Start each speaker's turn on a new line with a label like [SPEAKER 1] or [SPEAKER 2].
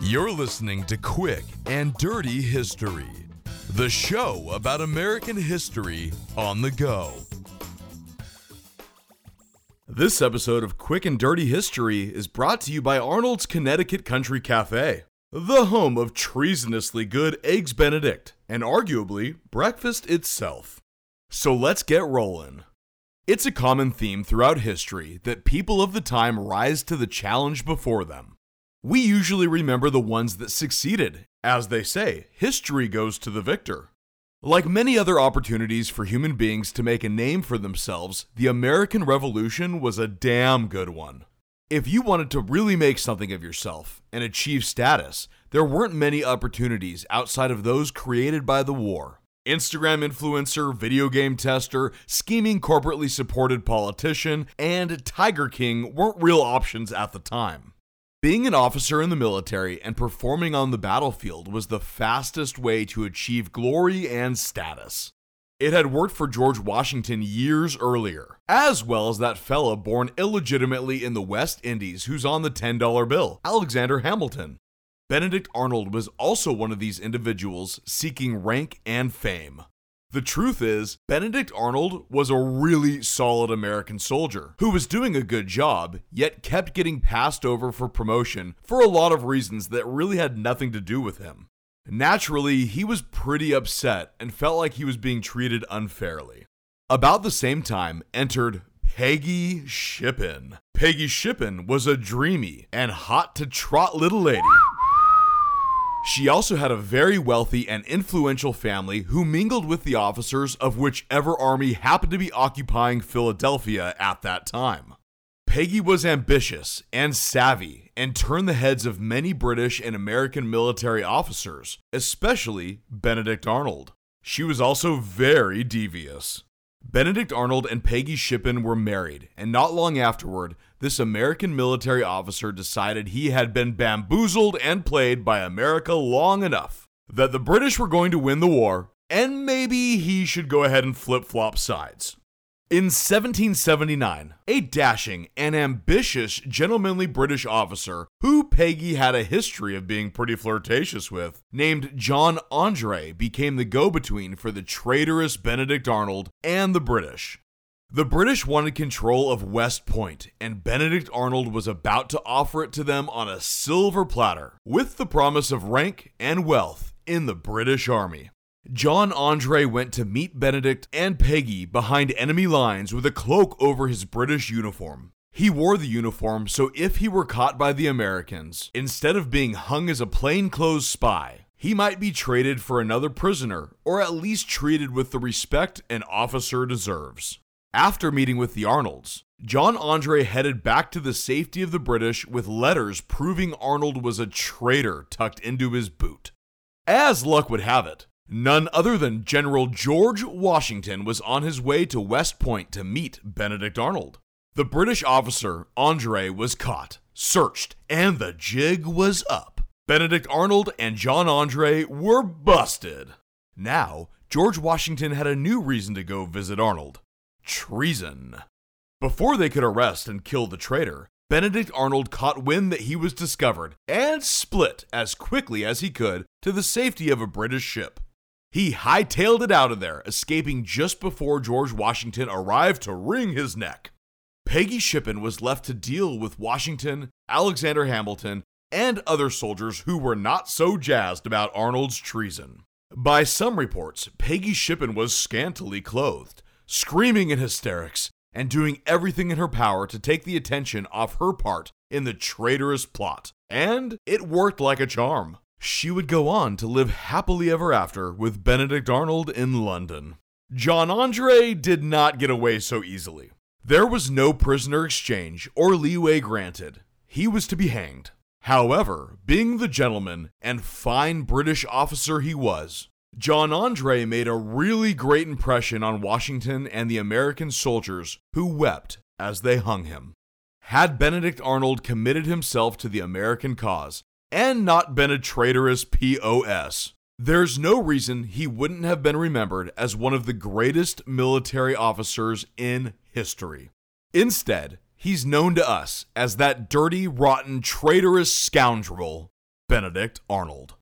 [SPEAKER 1] You're listening to Quick and Dirty History, the show about American history on the go.
[SPEAKER 2] This episode of Quick and Dirty History is brought to you by Arnold's Connecticut Country Cafe, the home of treasonously good Eggs Benedict and arguably breakfast itself. So let's get rolling. It's a common theme throughout history that people of the time rise to the challenge before them. We usually remember the ones that succeeded. As they say, history goes to the victor. Like many other opportunities for human beings to make a name for themselves, the American Revolution was a damn good one. If you wanted to really make something of yourself and achieve status, there weren't many opportunities outside of those created by the war. Instagram influencer, video game tester, scheming corporately supported politician, and Tiger King weren't real options at the time. Being an officer in the military and performing on the battlefield was the fastest way to achieve glory and status. It had worked for George Washington years earlier, as well as that fella born illegitimately in the West Indies who's on the $10 bill, Alexander Hamilton. Benedict Arnold was also one of these individuals seeking rank and fame. The truth is, Benedict Arnold was a really solid American soldier who was doing a good job, yet kept getting passed over for promotion for a lot of reasons that really had nothing to do with him. Naturally, he was pretty upset and felt like he was being treated unfairly. About the same time entered Peggy Shippen. Peggy Shippen was a dreamy and hot to trot little lady she also had a very wealthy and influential family who mingled with the officers of whichever army happened to be occupying Philadelphia at that time. Peggy was ambitious and savvy and turned the heads of many British and American military officers, especially Benedict Arnold. She was also very devious. Benedict Arnold and Peggy Shippen were married, and not long afterward, this American military officer decided he had been bamboozled and played by America long enough, that the British were going to win the war, and maybe he should go ahead and flip flop sides. In 1779, a dashing and ambitious gentlemanly British officer, who Peggy had a history of being pretty flirtatious with, named John Andre, became the go between for the traitorous Benedict Arnold and the British. The British wanted control of West Point, and Benedict Arnold was about to offer it to them on a silver platter, with the promise of rank and wealth in the British Army. John Andre went to meet Benedict and Peggy behind enemy lines with a cloak over his British uniform. He wore the uniform so if he were caught by the Americans, instead of being hung as a plainclothes spy, he might be traded for another prisoner or at least treated with the respect an officer deserves. After meeting with the Arnolds, John Andre headed back to the safety of the British with letters proving Arnold was a traitor tucked into his boot. As luck would have it, none other than General George Washington was on his way to West Point to meet Benedict Arnold. The British officer, Andre, was caught, searched, and the jig was up. Benedict Arnold and John Andre were busted. Now, George Washington had a new reason to go visit Arnold treason. Before they could arrest and kill the traitor, Benedict Arnold caught wind that he was discovered and split as quickly as he could to the safety of a British ship. He hightailed it out of there, escaping just before George Washington arrived to wring his neck. Peggy Shippen was left to deal with Washington, Alexander Hamilton, and other soldiers who were not so jazzed about Arnold's treason. By some reports, Peggy Shippen was scantily clothed, screaming in hysterics, and doing everything in her power to take the attention off her part in the traitorous plot. And it worked like a charm. She would go on to live happily ever after with Benedict Arnold in London. John Andre did not get away so easily. There was no prisoner exchange or leeway granted. He was to be hanged. However, being the gentleman and fine British officer he was, John Andre made a really great impression on Washington and the American soldiers who wept as they hung him. Had Benedict Arnold committed himself to the American cause and not been a traitorous POS, there's no reason he wouldn't have been remembered as one of the greatest military officers in history. Instead, he's known to us as that dirty, rotten, traitorous scoundrel, Benedict Arnold.